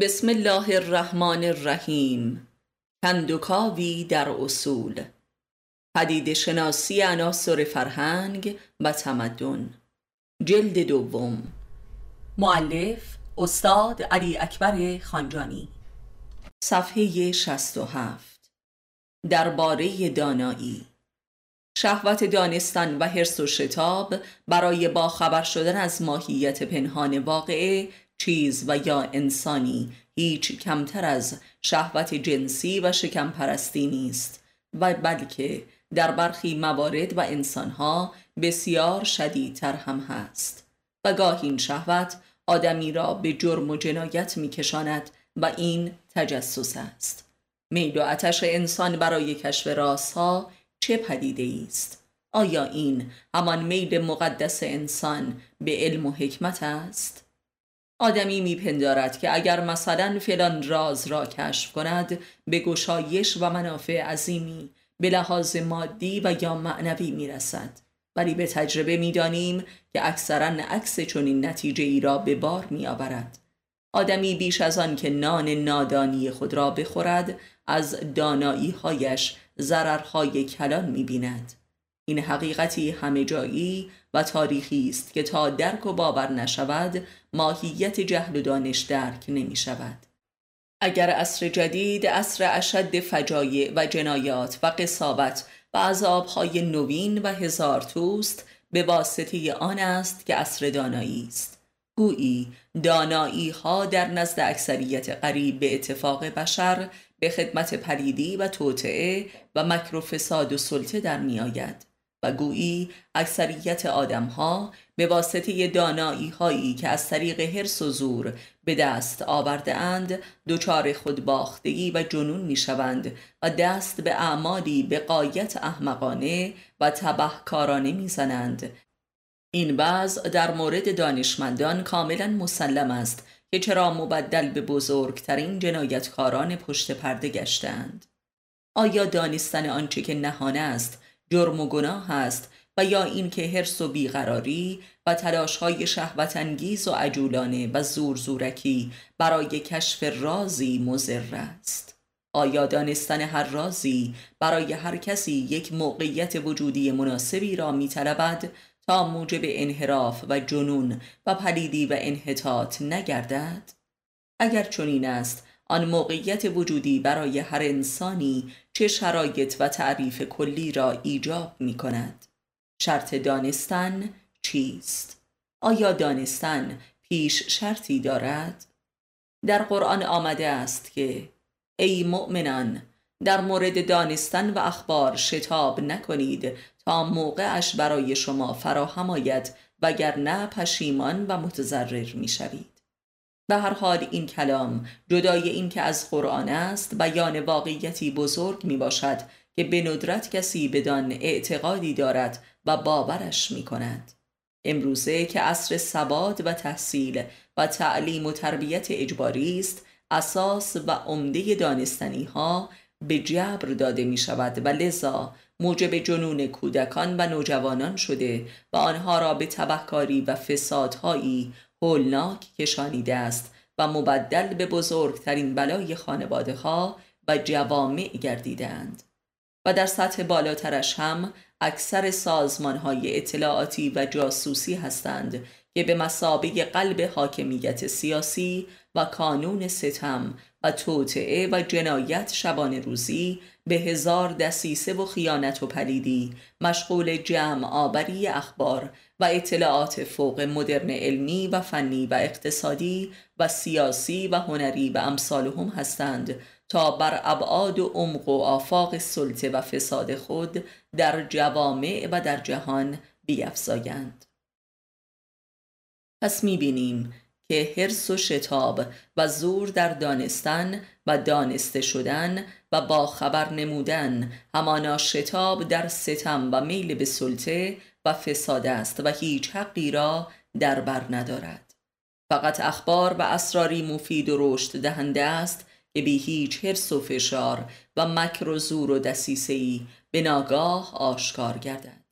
بسم الله الرحمن الرحیم. کندوکاوی در اصول. پدید شناسی عناصر فرهنگ و تمدن. جلد دوم. معلف استاد علی اکبر خانجانی. صفحه 67 درباره دانایی. شهوت دانستن و حرس و شتاب برای باخبر شدن از ماهیت پنهان واقعه چیز و یا انسانی هیچ کمتر از شهوت جنسی و شکم پرستی نیست. و بلکه در برخی موارد و انسانها بسیار شدیدتر هم هست. و گاه این شهوت آدمی را به جرم و جنایت میکشاند و این تجسس است. میل و آتش انسان برای کشف راسها چه پدیده است؟ آیا این همان میل مقدس انسان به علم و حکمت است؟ آدمی میپندارد که اگر مثلا فلان راز را کشف کند به گشایش و منافع عظیمی به لحاظ مادی و یا معنوی می‌رسد. ولی به تجربه می‌دانیم که اکثرا عکس چنین نتیجه ای را به بار میآورد. آدمی بیش از آن که نان نادانی خود را بخورد از دانایی هایش ضررهای کلان می‌بیند. این حقیقتی همه جایی و تاریخی است که تا درک و باور نشود ماهیت جهل و دانش درک نمی شود. اگر عصر جدید عصر اشد فجایع و جنایات و قصابت و عذابهای نوین و هزار توست به واسطه آن است که عصر دانایی است. گویی دانایی ها در نزد اکثریت قریب به اتفاق بشر به خدمت پریدی و توطعه و مکر و و سلطه در می آید و گویی اکثریت آدمها به واسطه دانایی هایی که از طریق حرس و زور به دست آورده اند دچار خودباختگی و جنون می شوند و دست به اعمالی به قایت احمقانه و تبهکارانه می زنند این وضع در مورد دانشمندان کاملا مسلم است که چرا مبدل به بزرگترین جنایتکاران پشت پرده گشتند آیا دانستن آنچه که نهانه است جرم و گناه است و یا اینکه حرس و بیقراری و تلاش های شهوت انگیز و عجولانه و زور زورکی برای کشف رازی مزر است آیا دانستن هر رازی برای هر کسی یک موقعیت وجودی مناسبی را می تا موجب انحراف و جنون و پلیدی و انحطاط نگردد؟ اگر چنین است آن موقعیت وجودی برای هر انسانی چه شرایط و تعریف کلی را ایجاب می کند؟ شرط دانستن چیست؟ آیا دانستن پیش شرطی دارد؟ در قرآن آمده است که ای مؤمنان در مورد دانستن و اخبار شتاب نکنید تا موقعش برای شما فراهم آید وگرنه پشیمان و متضرر می شوید. به هر حال این کلام جدای این که از قرآن است بیان واقعیتی بزرگ می باشد که به ندرت کسی بدان اعتقادی دارد و باورش می کند. امروزه که عصر ثبات و تحصیل و تعلیم و تربیت اجباری است اساس و عمده دانستنی ها به جبر داده می شود و لذا موجب جنون کودکان و نوجوانان شده و آنها را به تبهکاری و فسادهایی هولناک کشانیده است و مبدل به بزرگترین بلای خانواده ها و جوامع گردیدند و در سطح بالاترش هم اکثر سازمان های اطلاعاتی و جاسوسی هستند که به مسابه قلب حاکمیت سیاسی و کانون ستم و توطعه و جنایت شبان روزی به هزار دسیسه و خیانت و پلیدی مشغول جمع آوری اخبار و اطلاعات فوق مدرن علمی و فنی و اقتصادی و سیاسی و هنری و امثالهم هستند تا بر ابعاد و عمق و آفاق سلطه و فساد خود در جوامع و در جهان بیافزایند پس می‌بینیم که حرس و شتاب و زور در دانستن و دانسته شدن و با خبر نمودن همانا شتاب در ستم و میل به سلطه و فساد است و هیچ حقی را در بر ندارد. فقط اخبار و اسراری مفید و رشد دهنده است که بی هیچ حرس و فشار و مکر و زور و دسیسهی به ناگاه آشکار گردد.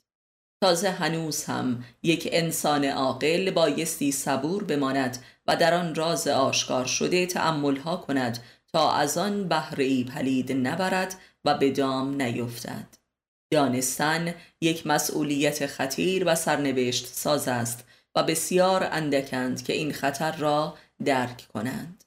تازه هنوز هم یک انسان عاقل بایستی صبور بماند و در آن راز آشکار شده تعمل ها کند تا از آن بهره پلید نبرد و به دام نیفتد. دانستن یک مسئولیت خطیر و سرنوشت ساز است و بسیار اندکند که این خطر را درک کنند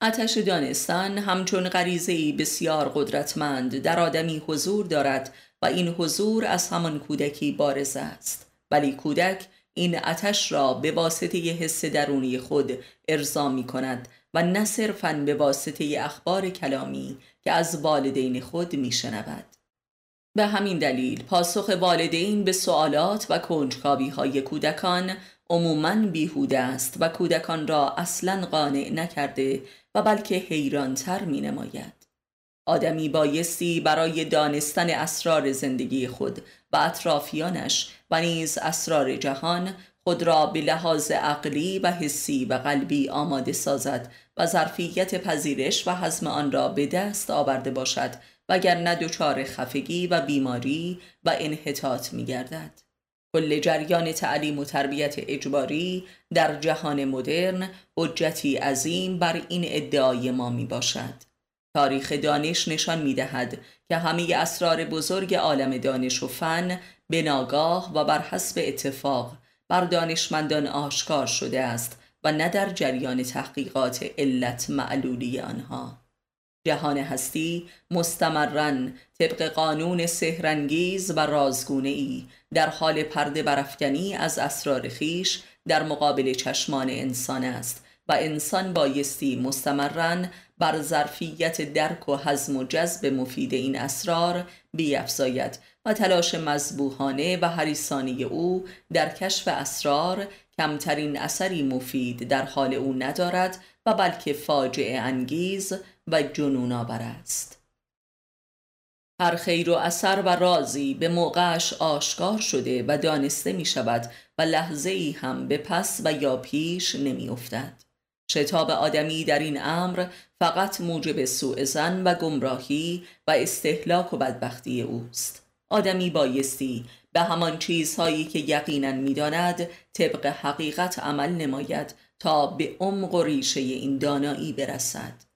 آتش دانستن همچون غریزه بسیار قدرتمند در آدمی حضور دارد و این حضور از همان کودکی بارز است ولی کودک این آتش را به واسطه حس درونی خود ارضا می کند و نه صرفا به واسطه اخبار کلامی که از والدین خود می شنود. به همین دلیل پاسخ والدین به سوالات و کنجکاوی های کودکان عموما بیهوده است و کودکان را اصلا قانع نکرده و بلکه حیرانتر می نماید. آدمی بایستی برای دانستن اسرار زندگی خود و اطرافیانش و نیز اسرار جهان خود را به لحاظ عقلی و حسی و قلبی آماده سازد و ظرفیت پذیرش و حزم آن را به دست آورده باشد وگر دچار خفگی و بیماری و انحطاط می گردد. کل جریان تعلیم و تربیت اجباری در جهان مدرن حجتی عظیم بر این ادعای ما می باشد. تاریخ دانش نشان می دهد که همه اسرار بزرگ عالم دانش و فن به ناگاه و بر حسب اتفاق بر دانشمندان آشکار شده است و نه در جریان تحقیقات علت معلولی آنها جهان هستی مستمرن طبق قانون سهرنگیز و رازگونه ای در حال پرده برافکنی از اسرار خیش در مقابل چشمان انسان است و انسان بایستی مستمرن بر ظرفیت درک و حزم و جذب مفید این اسرار بیافزاید و تلاش مذبوحانه و حریسانی او در کشف اسرار کمترین اثری مفید در حال او ندارد و بلکه فاجعه انگیز و جنون آور است. هر خیر و اثر و رازی به موقعش آشکار شده و دانسته می شود و لحظه ای هم به پس و یا پیش نمی افتد. شتاب آدمی در این امر فقط موجب سوء زن و گمراهی و استهلاک و بدبختی اوست. آدمی بایستی به همان چیزهایی که یقینا می‌داند طبق حقیقت عمل نماید تا به عمق و ریشه این دانایی برسد.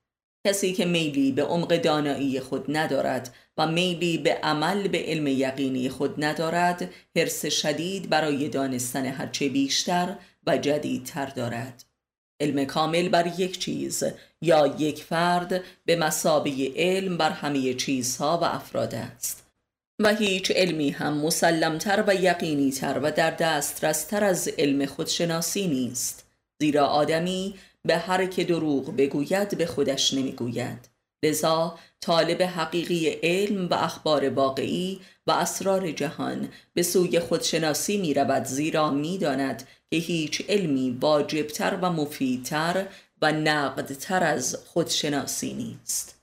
کسی که میلی به عمق دانایی خود ندارد و میلی به عمل به علم یقینی خود ندارد حرس شدید برای دانستن هرچه بیشتر و جدیدتر دارد. علم کامل بر یک چیز یا یک فرد به مسابه علم بر همه چیزها و افراد است. و هیچ علمی هم مسلمتر و یقینیتر و در دسترستر از علم خودشناسی نیست. زیرا آدمی به هر که دروغ بگوید به خودش نمی‌گوید. لذا طالب حقیقی علم و اخبار واقعی و اسرار جهان به سوی خودشناسی می رود زیرا می داند که هیچ علمی واجبتر و مفیدتر و نقدتر از خودشناسی نیست.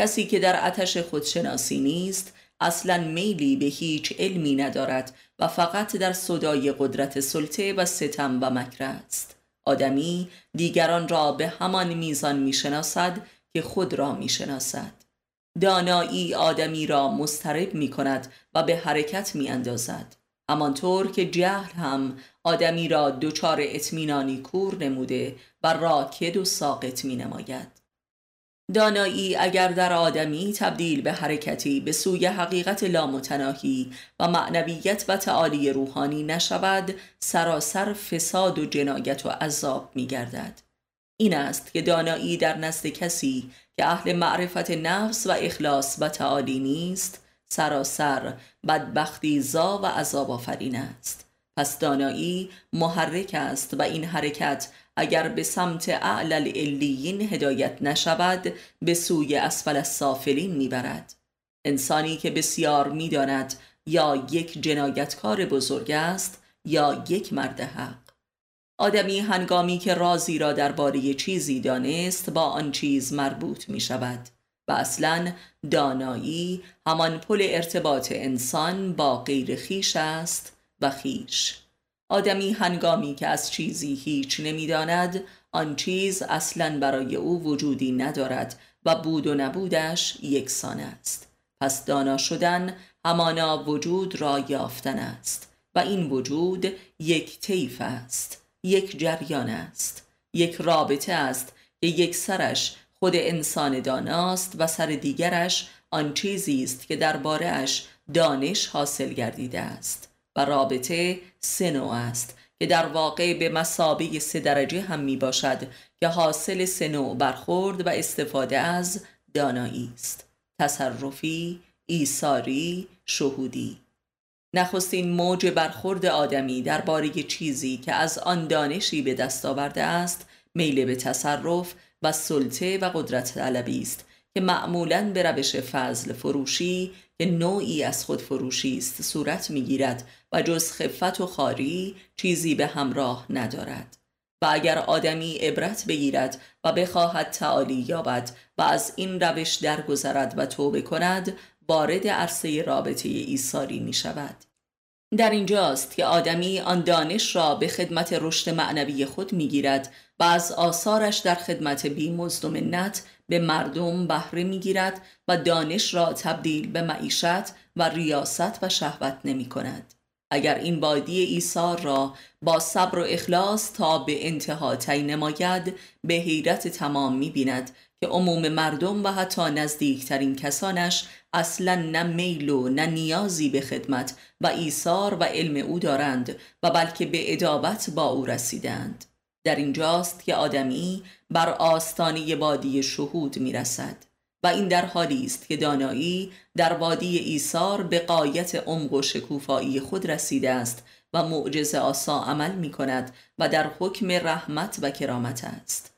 کسی که در آتش خودشناسی نیست اصلا میلی به هیچ علمی ندارد و فقط در صدای قدرت سلطه و ستم و مکر است. آدمی دیگران را به همان میزان می‌شناسد که خود را می‌شناسد. دانایی آدمی را مسترب می کند و به حرکت می اندازد همانطور که جهل هم آدمی را دچار اطمینانی کور نموده و راکد و ساقط می نماید دانایی اگر در آدمی تبدیل به حرکتی به سوی حقیقت لامتناهی و معنویت و تعالی روحانی نشود سراسر فساد و جنایت و عذاب می گردد این است که دانایی در نزد کسی که اهل معرفت نفس و اخلاص و تعالی نیست سراسر بدبختی زا و عذاب آفرین است. پس دانایی محرک است و این حرکت اگر به سمت اعلل علیین هدایت نشود به سوی اسفل السافلین می‌برد. انسانی که بسیار می‌داند یا یک جنایتکار بزرگ است یا یک مرد حق. آدمی هنگامی که رازی را درباره چیزی دانست با آن چیز مربوط می شود و اصلا دانایی همان پل ارتباط انسان با غیر خیش است و خیش. آدمی هنگامی که از چیزی هیچ نمی‌داند آن چیز اصلا برای او وجودی ندارد و بود و نبودش یکسان است. پس دانا شدن همانا وجود را یافتن است و این وجود یک طیف است یک جریان است. یک رابطه است که یک سرش خود انسان داناست و سر دیگرش آن چیزی است که درباره اش دانش حاصل گردیده است و رابطه سه است که در واقع به مسابه سه درجه هم می باشد که حاصل سه برخورد و استفاده از دانایی است. تصرفی، ایساری، شهودی. نخستین موج برخورد آدمی درباره چیزی که از آن دانشی به دست آورده است میل به تصرف و سلطه و قدرت طلبی است. که معمولا به روش فضل فروشی که نوعی از خود فروشی است صورت می‌گیرد و جز خفت و خاری چیزی به همراه ندارد. و اگر آدمی عبرت بگیرد و بخواهد تعالی یابد و از این روش درگذرد و توبه کند وارد عرصه رابطه ایساری می شود در اینجاست که آدمی آن دانش را به خدمت رشد معنوی خود می‌گیرد و از آثارش در خدمت بی و منت به مردم بهره می‌گیرد و دانش را تبدیل به معیشت و ریاست و شهوت نمی کند. اگر این وادی ایثار را با صبر و اخلاص تا به انتها تی نماید به حیرت تمام می بیند که عموم مردم و حتی نزدیکترین کسانش اصلا نه میل و نه نیازی به خدمت و ایثار و علم او دارند و بلکه به ادابت با او رسیدند در اینجاست که آدمی بر آستانی وادی شهود می رسد و این در حالی است که دانایی در وادی ایثار به قایت عمق و شکوفایی خود رسیده است و معجز آسا عمل می کند و در حکم رحمت و کرامت است.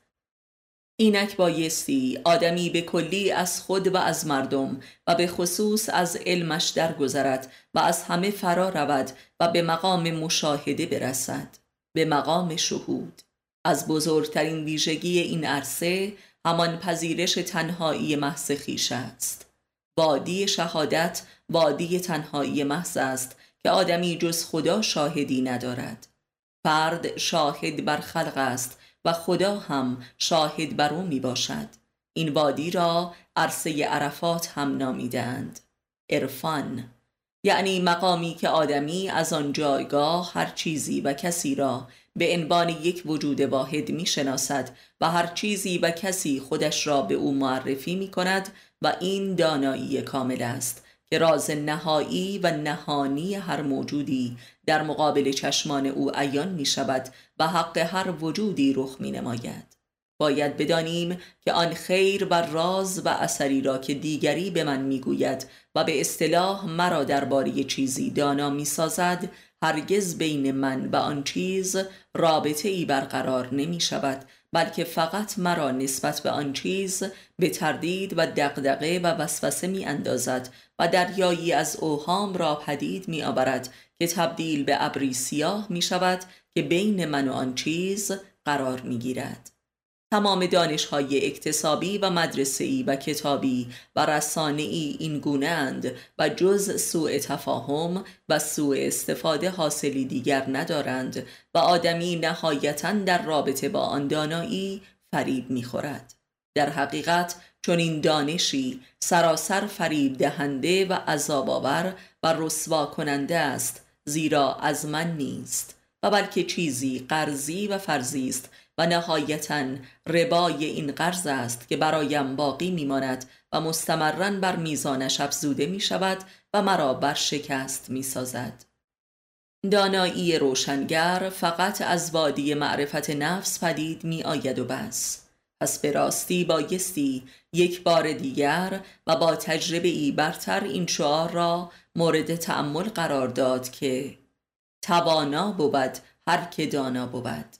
اینک بایستی آدمی به کلی از خود و از مردم و به خصوص از علمش درگذرد و از همه فرا رود و به مقام مشاهده برسد به مقام شهود. از بزرگترین ویژگی این عرصه همان پذیرش تنهایی محض خیش است. وادی شهادت وادی تنهایی محض است که آدمی جز خدا شاهدی ندارد. فرد شاهد بر خلق است و خدا هم شاهد بر او می باشد این وادی را عرصه عرفات هم نامیدند عرفان یعنی مقامی که آدمی از آن جایگاه هر چیزی و کسی را به عنوان یک وجود واحد می شناسد و هر چیزی و کسی خودش را به او معرفی می کند و این دانایی کامل است که راز نهایی و نهانی هر موجودی در مقابل چشمان او عیان می شود و حق هر وجودی رخ می نماید. باید بدانیم که آن خیر و راز و اثری را که دیگری به من می‌گوید و به اصطلاح مرا درباره چیزی دانا می سازد هرگز بین من و آن چیز رابطه ای برقرار نمی شود بلکه فقط مرا نسبت به آن چیز به تردید و دقدقه و وسوسه می اندازد و دریایی از اوهام را پدید می آورد که تبدیل به ابری سیاه می شود که بین من و آن چیز قرار می گیرد. تمام دانشهای اکتسابی و مدرسه‌ای و کتابی و رسانه‌ای این گونند و جز سوء تفاهم و سوء استفاده حاصلی دیگر ندارند و آدمی نهایتا در رابطه با آن دانایی فریب می‌خورد. در حقیقت چون این دانشی سراسر فریب دهنده و عذاب آور و رسوا کننده است زیرا از من نیست و بلکه چیزی قرضی و فرضی است و نهایتا ربای این قرض است که برایم باقی میماند و مستمرا بر میزانش افزوده می شود و مرا بر شکست می سازد. دانایی روشنگر فقط از وادی معرفت نفس پدید می آید و بس پس به راستی بایستی یک بار دیگر و با تجربه ای برتر این شعار را مورد تأمل قرار داد که توانا بود هر که دانا بود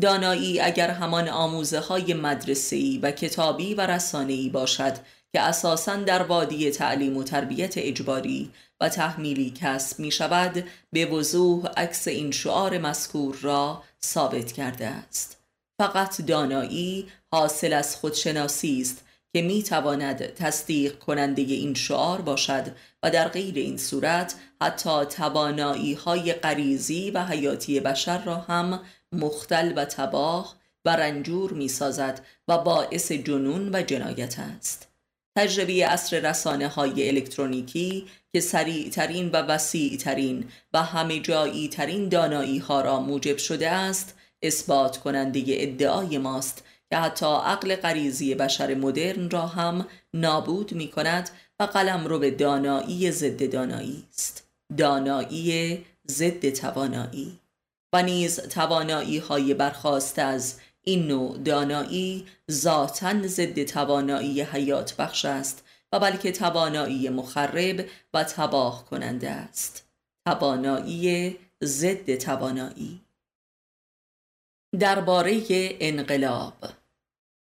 دانایی اگر همان آموزه های مدرسه‌ای و کتابی و رسانه‌ای باشد که اساساً در وادی تعلیم و تربیت اجباری و تحمیلی کسب می شود به وضوح عکس این شعار مذکور را ثابت کرده است. فقط دانایی حاصل از خودشناسی است که می تواند تصدیق کننده این شعار باشد و در غیر این صورت حتی توانایی های غریزی و حیاتی بشر را هم مختل و تباه و رنجور می سازد و باعث جنون و جنایت است. تجربه اصر رسانه های الکترونیکی که سریع ترین و وسیع ترین و همه جایی ترین دانایی ها را موجب شده است اثبات کننده ادعای ماست که حتی عقل غریزی بشر مدرن را هم نابود می کند و قلم رو به دانایی ضد دانایی است. دانایی ضد توانایی. و نیز توانایی های برخواست از این نوع دانایی ذاتا ضد توانایی حیات بخش است و بلکه توانایی مخرب و تباه کننده است. توانایی ضد توانایی. درباره انقلاب.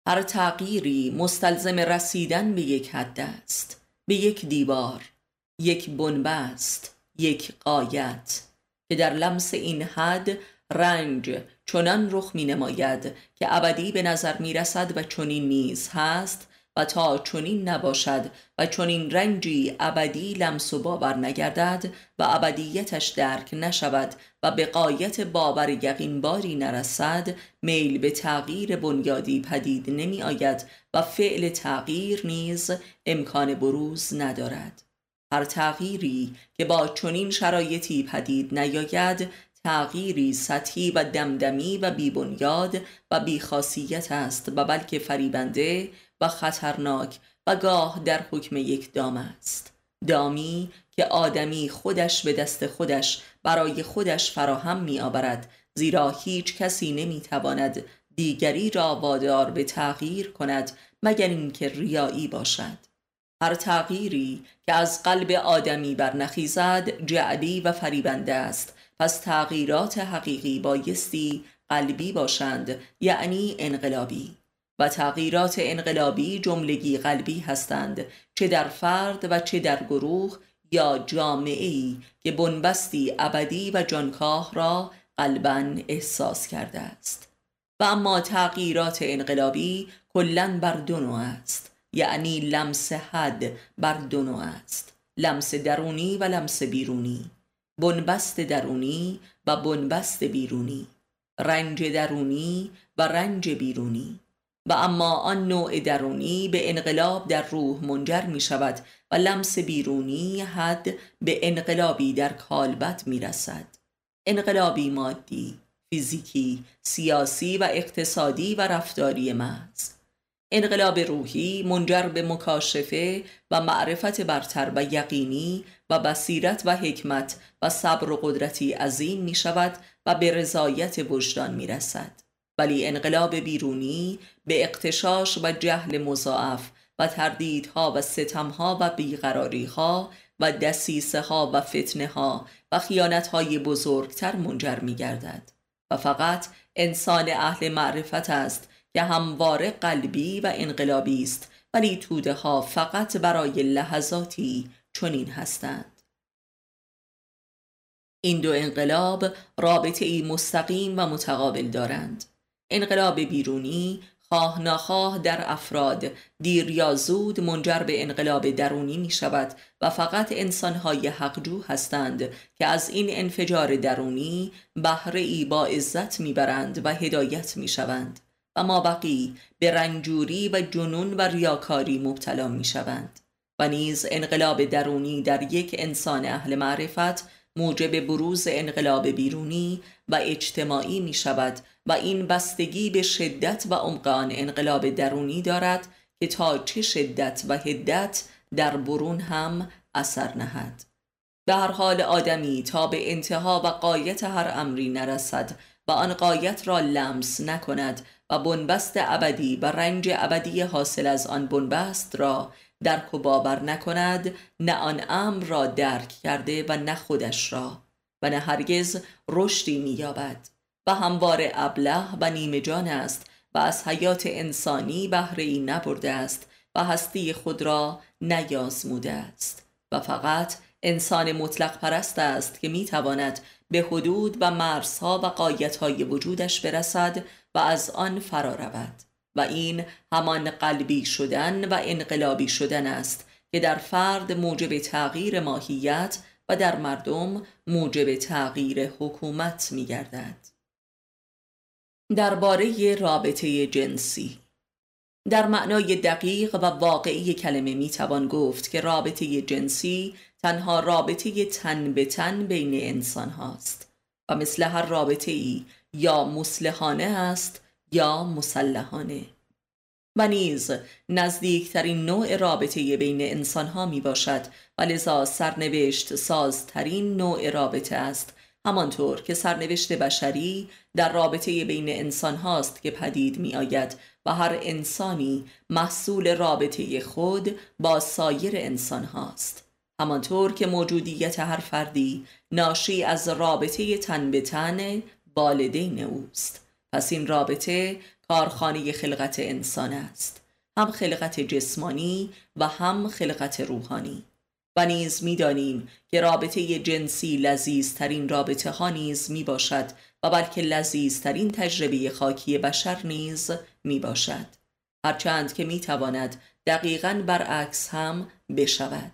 هر تغییری مستلزم رسیدن به یک حد است به یک دیوار یک بنبست یک قایت که در لمس این حد رنج چنان رخ می نماید که ابدی به نظر می رسد و چنین نیز هست و تا چنین نباشد و چنین رنجی ابدی لمس و باور نگردد و ابدیتش درک نشود و به قایت باور یقین باری نرسد میل به تغییر بنیادی پدید نمی آید و فعل تغییر نیز امکان بروز ندارد. هر تغییری که با چنین شرایطی پدید نیاید تغییری سطحی و دمدمی و بیبنیاد و بیخاصیت است و بلکه فریبنده و خطرناک و گاه در حکم یک دام است. دامی که آدمی خودش به دست خودش برای خودش فراهم می آورد زیرا هیچ کسی نمی تواند دیگری را وادار به تغییر کند مگر اینکه ریایی باشد. هر تغییری که از قلب آدمی برنخیزد جعلی و فریبنده است. پس تغییرات حقیقی بایستی قلبی باشند یعنی انقلابی. و تغییرات انقلابی جملگی قلبی هستند چه در فرد و چه در گروه یا جامعه ای که بنبستی ابدی و جانکاه را قلبا احساس کرده است. و اما تغییرات انقلابی کلا بر دو نوع است. یعنی لمس حد بر دو است لمس درونی و لمس بیرونی. بنبست درونی و بنبست بیرونی. رنج درونی و رنج بیرونی. و اما آن نوع درونی به انقلاب در روح منجر می شود و لمس بیرونی حد به انقلابی در کالبت می رسد. انقلابی مادی، فیزیکی، سیاسی و اقتصادی و رفتاری محض. انقلاب روحی منجر به مکاشفه و معرفت برتر و یقینی و بصیرت و حکمت و صبر و قدرتی عظیم می شود و به رضایت وجدان می رسد ولی انقلاب بیرونی به اقتشاش و جهل مضاعف و تردیدها و ستمها و بیقراریها و دسیسه ها و فتنه ها و خیانت های بزرگتر منجر می گردد و فقط انسان اهل معرفت است که همواره قلبی و انقلابی است ولی توده ها فقط برای لحظاتی چنین هستند. این دو انقلاب رابطه ای مستقیم و متقابل دارند. انقلاب بیرونی خواه ناخواه در افراد دیر یا زود منجر به انقلاب درونی می شود و فقط انسانهای حقجو هستند که از این انفجار درونی بهره ای با عزت می برند و هدایت می شوند و ما بقی به رنجوری و جنون و ریاکاری مبتلا می شوند و نیز انقلاب درونی در یک انسان اهل معرفت موجب بروز انقلاب بیرونی و اجتماعی می شود و این بستگی به شدت و عمق آن انقلاب درونی دارد که تا چه شدت و هدت در برون هم اثر نهد. به هر حال آدمی تا به انتها و قایت هر امری نرسد و آن قایت را لمس نکند و بنبست ابدی و رنج ابدی حاصل از آن بنبست را درک و باور نکند نه آن امر را درک کرده و نه خودش را و نه هرگز رشدی مییابد. و هموار ابله و نیمه جان است و از حیات انسانی بهره ای نبرده است و هستی خود را نیازموده است. و فقط انسان مطلق پرست است که می‌تواند به حدود و مرزها و قایتهای وجودش برسد و از آن فرا رود و این همان قلبی شدن و انقلابی شدن است که در فرد موجب تغییر ماهیت و در مردم موجب تغییر حکومت می گردد. درباره رابطه جنسی در معنای دقیق و واقعی کلمه می توان گفت که رابطه جنسی تنها رابطه تن به تن بین انسان هاست و مثل هر رابطه ای یا مسلحانه است یا مسلحانه. و نیز نزدیکترین نوع رابطه بین انسان ها می باشد و لذا سرنوشت سازترین نوع رابطه است همانطور که سرنوشت بشری در رابطه بین انسان هاست که پدید می آید و هر انسانی محصول رابطه خود با سایر انسان هاست. همانطور که موجودیت هر فردی ناشی از رابطه تن به تن والدین اوست. پس این رابطه کارخانه خلقت انسان است. هم خلقت جسمانی و هم خلقت روحانی. و نیز می‌دانیم که رابطه جنسی لذیذترین رابطه ها نیز می باشد و بلکه لذیذترین تجربه خاکی بشر نیز می باشد هرچند که می تواند دقیقا برعکس هم بشود.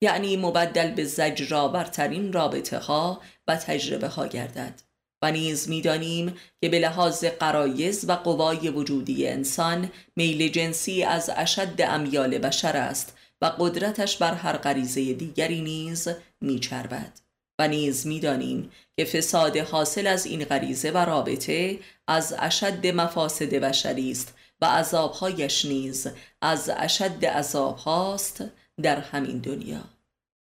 یعنی مبدل به زجرآورترین رابطه ها و تجربه ها گردد. و نیز می‌دانیم که به لحاظ قرایز و قوای وجودی انسان میل جنسی از اشد امیال بشر است و قدرتش بر هر غریزه دیگری نیز میچربد. و نیز می‌دانیم که فساد حاصل از این غریزه و رابطه از اشد مفاسد بشری است و عذابهایش نیز از اشد عذابهاست در همین دنیا.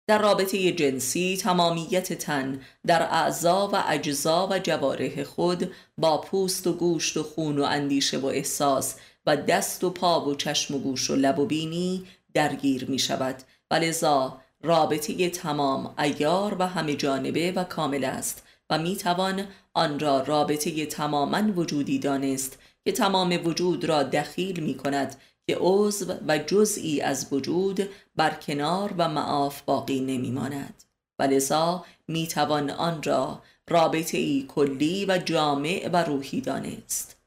در رابطه جنسی تمامیت تن در اعضا و اجزا و جوارح خود با پوست و گوشت و خون و اندیشه و احساس و دست و پا و چشم و گوش و لب و بینی درگیر می شود و لذا رابطه تمام ایار و همه جانبه و کامل است و می توان آن را رابطه تماما وجودی دانست که تمام وجود را دخیل می کند که عضو و جزئی از وجود بر کنار و معاف باقی نمی ماند و لذا می توان آن را رابطه ای کلی و جامع و روحی دانست.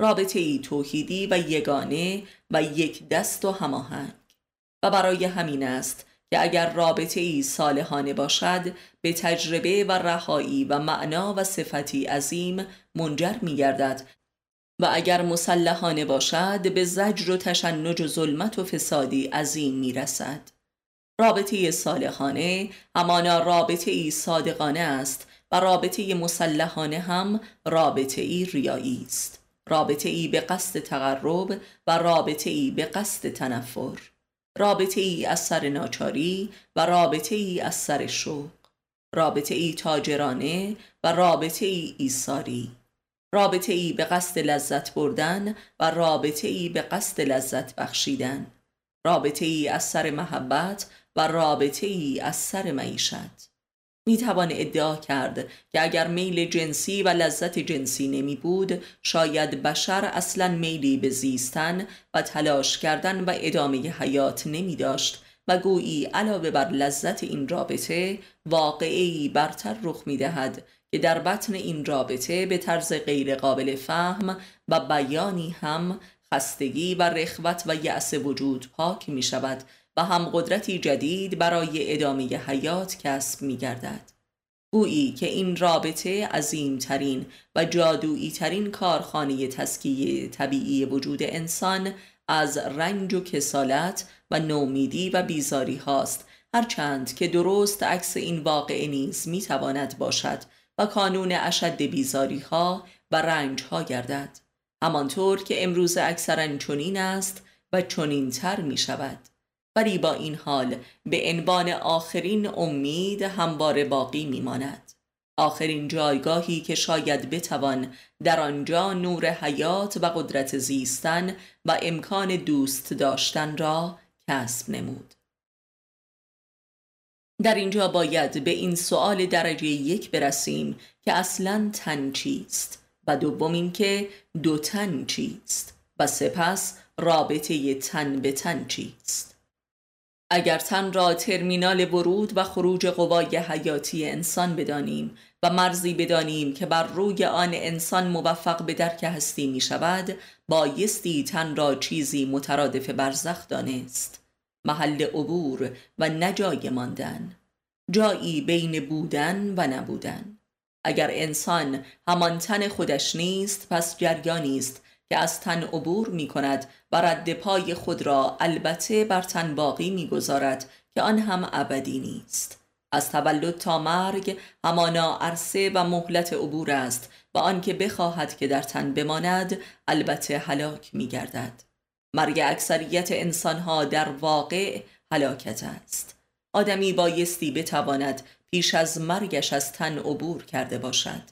رابطه ای توحیدی و یگانه و یک دست و هماهنگ. برای همین است که اگر رابطه ای صالحانه باشد به تجربه و رهایی و معنا و صفتی عظیم منجر می گردد و اگر مسلحانه باشد به زجر و تشنج و ظلمت و فسادی عظیم می رسد رابطه صالحانه همانا رابطه ای صادقانه است و رابطه مسلحانه هم رابطه ای ریایی است. رابطه ای به قصد تقرب و رابطه ای به قصد تنفر. رابطه ای از سر ناچاری و رابطه ای از سر شوق. رابطه ای تاجرانه و رابطه ای ایساری رابطه ای به قصد لذت بردن و رابطه ای به قصد لذت بخشیدن. رابطه ای از سر محبت و رابطه ای از سر معیشت. می توان ادعا کرد که اگر میل جنسی و لذت جنسی نمی بود شاید بشر اصلا میلی به زیستن و تلاش کردن و ادامه حیات نمی داشت و گویی علاوه بر لذت این رابطه واقعی برتر رخ می دهد که در بطن این رابطه به طرز غیر قابل فهم و بیانی هم خستگی و رخوت و یأس وجود پاک می شود و هم قدرتی جدید برای ادامه حیات کسب می گردد. گویی که این رابطه عظیمترین و جادویی ترین کارخانه تسکیه طبیعی وجود انسان از رنج و کسالت و نومیدی و بیزاری هاست هرچند که درست عکس این واقع نیز می تواند باشد و کانون اشد بیزاری ها و رنج ها گردد همانطور که امروز اکثرا چنین است و چنین تر می شود ولی با این حال به عنوان آخرین امید همواره باقی می ماند آخرین جایگاهی که شاید بتوان در آنجا نور حیات و قدرت زیستن و امکان دوست داشتن را کسب نمود. در اینجا باید به این سوال درجه یک برسیم که اصلا تن چیست و دوم اینکه دو تن چیست و سپس رابطه تن به تن چیست. اگر تن را ترمینال ورود و خروج قوای حیاتی انسان بدانیم و مرزی بدانیم که بر روی آن انسان موفق به درک هستی می شود بایستی تن را چیزی مترادف برزخ دانست. محل عبور و نجای ماندن. جایی بین بودن و نبودن. اگر انسان همان تن خودش نیست پس جریانی است که از تن عبور می کند و رد پای خود را البته بر تن باقی می گذارد که آن هم ابدی نیست. از تولد تا مرگ همانا عرصه و مهلت عبور است و آنکه بخواهد که در تن بماند البته هلاک می گردد مرگ اکثریت انسانها در واقع هلاکت است. آدمی بایستی بتواند پیش از مرگش از تن عبور کرده باشد.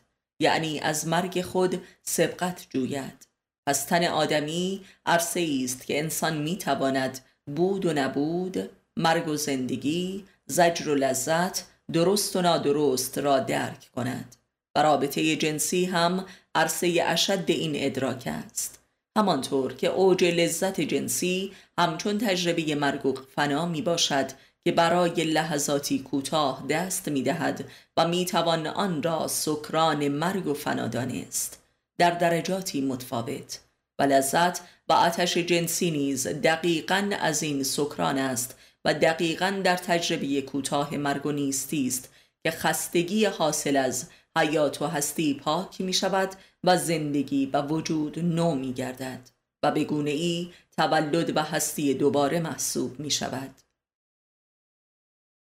یعنی از مرگ خود سبقت جوید. پس تن آدمی عرصه است که انسان می تواند بود و نبود مرگ و زندگی زجر و لذت درست و نادرست را درک کند و رابطه جنسی هم عرصه اشد این ادراک است. همانطور که اوج لذت جنسی همچون تجربه مرگ و فنا می باشد که برای لحظاتی کوتاه دست می دهد و می توان آن را سکران مرگ و فنا دانست در درجاتی متفاوت. و لذت و آتش جنسی نیز دقیقا از این سکران است و دقیقا در تجربه کوتاه مرگ و نیستی است که خستگی حاصل از حیات و هستی پاک می شود و زندگی و وجود نو می گردد و به گونه ای تولد و هستی دوباره محسوب می شود.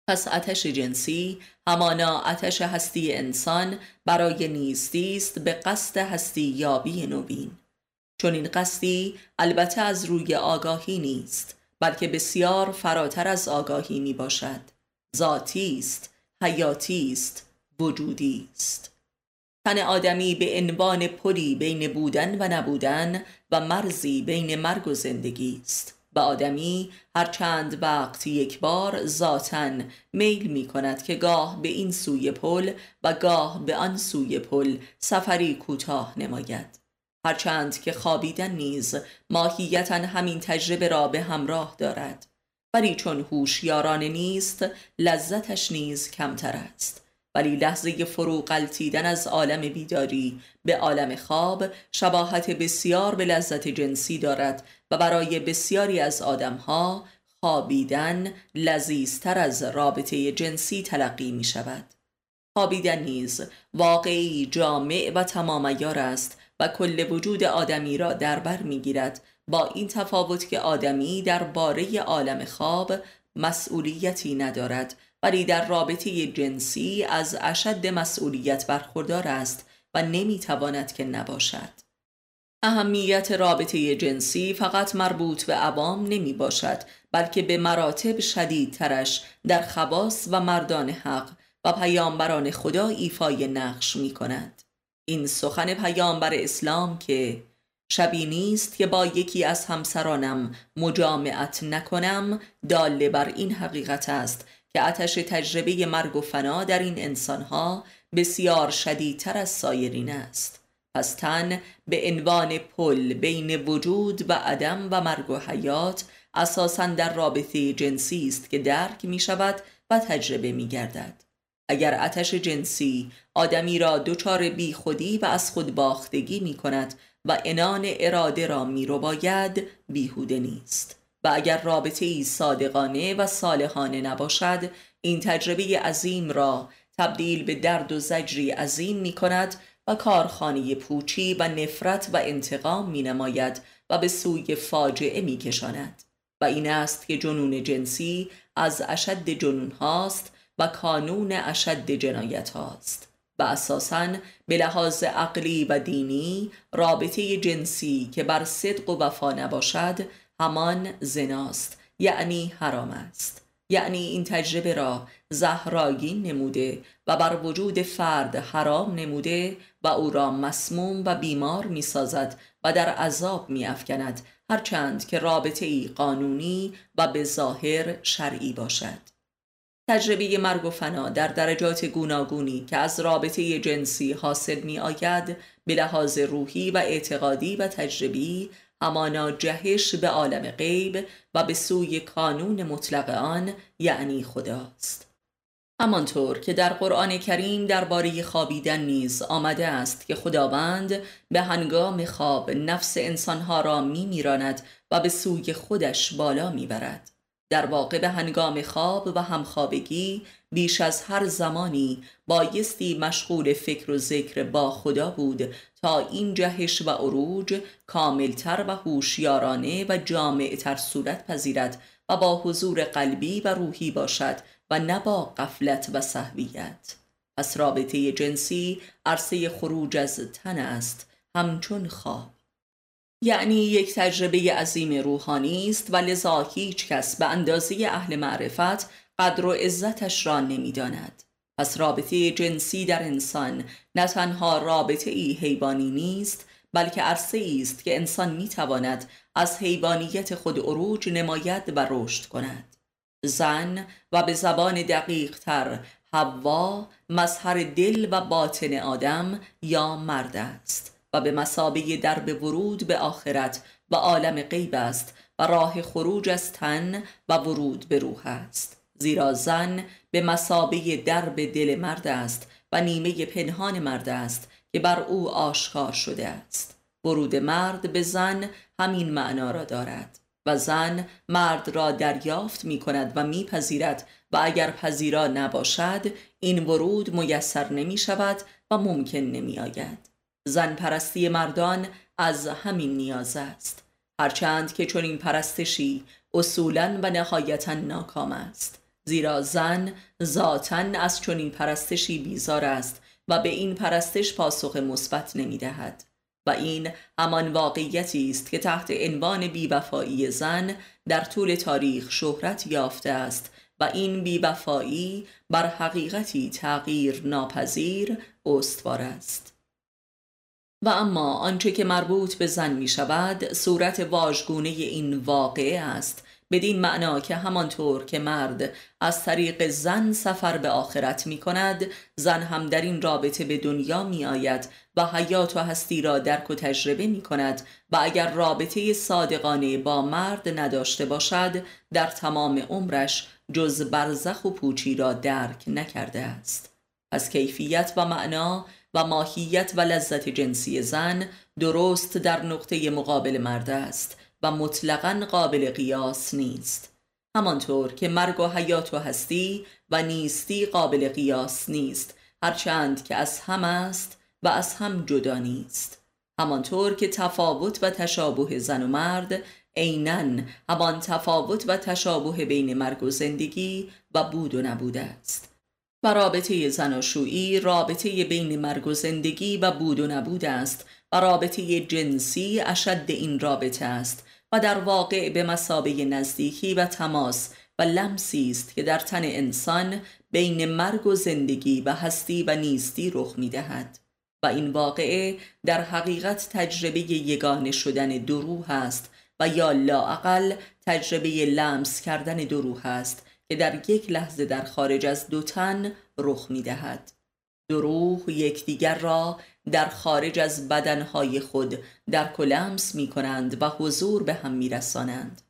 پس آتش جنسی همانا آتش هستی انسان برای نیستی است به قصد هستی یابی نوین. چون این قصدی البته از روی آگاهی نیست بلکه بسیار فراتر از آگاهی می باشد ذاتی است حیاتی است وجودی است. تن آدمی به عنوان پلی بین بودن و نبودن و مرزی بین مرگ و زندگی است. و آدمی هر چند وقت یک بار ذاتا میل می کند که گاه به این سوی پل و گاه به آن سوی پل سفری کوتاه نماید. هرچند که خوابیدن نیز ماهیتا همین تجربه را به همراه دارد. ولی چون هوشیارانه نیست لذتش نیز کمتر است. ولی لحظه فرو قلتیدن از عالم بیداری به عالم خواب شباهت بسیار به لذت جنسی دارد و برای بسیاری از آدمها خوابیدن لذیذتر از رابطه جنسی تلقی می شود خوابیدن نیز واقعی جامع و تمام است و کل وجود آدمی را در بر می‌گیرد. با این تفاوت که آدمی در باره عالم خواب مسئولیتی ندارد ولی در رابطه جنسی از اشد مسئولیت برخوردار است و نمی‌تواند که نباشد. اهمیت رابطه جنسی فقط مربوط به عوام نمی باشد بلکه به مراتب شدیدترش در خواص و مردان حق و پیامبران خدا ایفای نقش می کند این سخن پیامبر اسلام که شبی نیست که با یکی از همسرانم مجامعت نکنم داله بر این حقیقت است که آتش تجربه مرگ و فنا در این انسانها بسیار شدیدتر از سایرین است. پس تن به عنوان پل بین وجود و عدم و مرگ و حیات اساسا در رابطه جنسی است که درک می شود و تجربه می گردد اگر آتش جنسی آدمی را دچار بی خودی و از خود باختگی می کند و انان اراده را می رو باید بیهوده نیست. و اگر رابطه ای صادقانه و صالحانه نباشد این تجربه عظیم را تبدیل به درد و زجری عظیم می کند و کارخانه پوچی و نفرت و انتقام می نماید و به سوی فاجعه می کشاند و این است که جنون جنسی از اشد جنون هاست و کانون اشد جنایت هاست. و اساساً به لحاظ عقلی و دینی رابطه جنسی که بر صدق و وفا نباشد همان زناست یعنی حرام است. یعنی این تجربه را زهراگین نموده و بر وجود فرد حرام نموده و او را مسموم و بیمار می سازد و در عذاب می افکند هرچند که رابطه ای قانونی و به ظاهر شرعی باشد. تجربه مرگ و فنا در درجات گوناگونی که از رابطه جنسی حاصل می آید به لحاظ روحی و اعتقادی و تجربی همانا جهش به عالم غیب و به سوی کانون مطلق آن یعنی خداست. همانطور که در قرآن کریم درباره خوابیدن نیز آمده است که خداوند به هنگام خواب نفس انسانها را می میراند و به سوی خودش بالا می‌برد. در واقع به هنگام خواب و همخوابگی بیش از هر زمانی بایستی مشغول فکر و ذکر با خدا بود تا این جهش و عروج کاملتر و هوشیارانه و جامعتر صورت پذیرد و با حضور قلبی و روحی باشد و نه با قفلت و صحویت پس رابطه جنسی عرصه خروج از تن است همچون خواب. یعنی یک تجربه عظیم روحانی است و لذا هیچ کس به اندازه اهل معرفت قدر و عزتش را نمی‌داند. پس رابطه جنسی در انسان نه تنها رابطه ای حیوانی نیست بلکه عرصه است که انسان می تواند از حیوانیت خود عروج نماید و رشد کند. زن و به زبان دقیق تر حوا مظهر دل و باطن آدم یا مرد است. و به مسابه درب ورود به آخرت و عالم غیب است و راه خروج از تن و ورود به روح است. زیرا زن به مسابه درب دل مرد است و نیمه پنهان مرد است که بر او آشکار شده است. ورود مرد به زن همین معنا را دارد و زن مرد را دریافت می کند و میپذیرد و اگر پذیرا نباشد این ورود میسر نمی شود و ممکن نمی آید. زن پرستی مردان از همین نیاز است. هرچند که چون این پرستشی اصولا و نهایتا ناکام است. زیرا زن ذاتا از چنین پرستشی بیزار است و به این پرستش پاسخ مثبت نمی‌دهد. و این همان واقعیتی است که تحت عنوان بیوفایی زن در طول تاریخ شهرت یافته است و این بیوفایی بر حقیقتی تغییر ناپذیر استوار است. و اما آنچه که مربوط به زن می شود صورت واژگونه این واقعه است بدین معنا که همانطور که مرد از طریق زن سفر به آخرت می کند زن هم در این رابطه به دنیا می آید و حیات و هستی را درک و تجربه می کند و اگر رابطه صادقانه با مرد نداشته باشد در تمام عمرش جز برزخ و پوچی را درک نکرده است. پس کیفیت و معنا و ماهیت و لذت جنسی زن درست در نقطه مقابل مرد است و مطلقا قابل قیاس نیست. همانطور که مرگ و حیات و هستی و نیستی قابل قیاس نیست هرچند که از هم است و از هم جدا نیست. همانطور که تفاوت و تشابه زن و مرد عینا همان تفاوت و تشابه بین مرگ و زندگی و بود و نبوده است. و رابطه زناشویی رابطه بین مرگ و زندگی و بود و نبود است و رابطه جنسی اشد این رابطه است و در واقع به مسابه نزدیکی و تماس و لمسی است که در تن انسان بین مرگ و زندگی و هستی و نیستی رخ می دهد و این واقعه در حقیقت تجربه یگانه شدن دروح است و یا لاعقل تجربه لمس کردن دروح است که در یک لحظه در خارج از دو تن رخ می دهد دروح یکدیگر را در خارج از بدنهای خود در کلمس می کنند و حضور به هم می رسانند.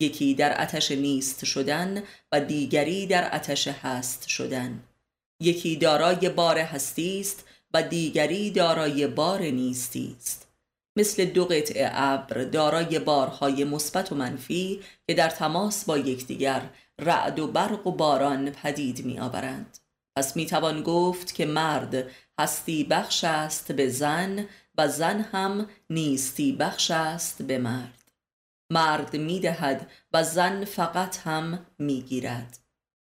یکی در اتش نیست شدن و دیگری در اتش هست شدن. یکی دارای بار هستی است و دیگری دارای بار نیستی است. مثل دو قطعه ابر دارای بارهای مثبت و منفی که در تماس با یکدیگر رعد و برق و باران پدید می آورند پس می توان گفت که مرد هستی بخش است به زن و زن هم نیستی بخش است به مرد. مرد می دهد و زن فقط هم می گیرد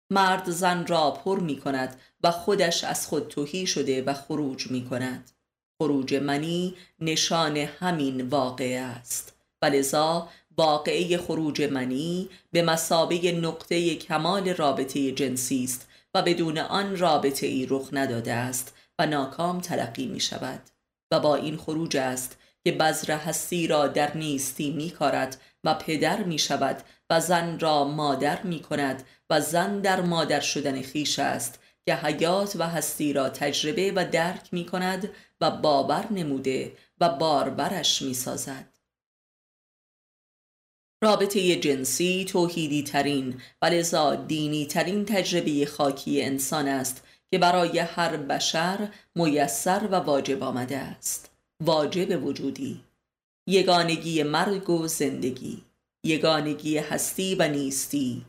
مرد زن را پر می کند و خودش از خود توهی شده و خروج می کند خروج منی نشان همین واقعه است. ولذا واقعه خروج منی به مسابه نقطه کمال رابطه جنسی است و بدون آن رابطه ای رخ نداده است و ناکام تلقی می شود و با این خروج است که بذر هستی را در نیستی می کارد و پدر می شود و زن را مادر می کند و زن در مادر شدن خیش است که حیات و هستی را تجربه و درک می کند و باور نموده و باربرش می سازد. رابطه جنسی توحیدی ترین و لذا دینی ترین تجربه خاکی انسان است که برای هر بشر میسر و واجب آمده است. واجب وجودی. یگانگی مرگ و زندگی. یگانگی هستی و نیستی.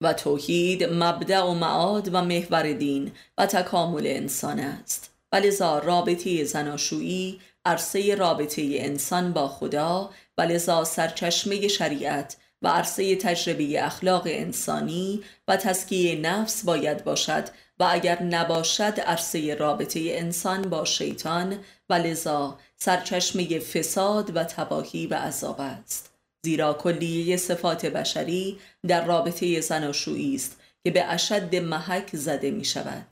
و توحید مبدع و معاد و محور دین و تکامل انسان است. ولذا رابطه زناشویی عرصه رابطه انسان با خدا و لذا سرچشمه شریعت و عرصه تجربه اخلاق انسانی و تسکیه نفس باید باشد و اگر نباشد عرصه رابطه انسان با شیطان و لذا سرچشمه فساد و تباهی و عذاب است. زیرا کلیه صفات بشری در رابطه زناشویی است که به اشد محک زده می شود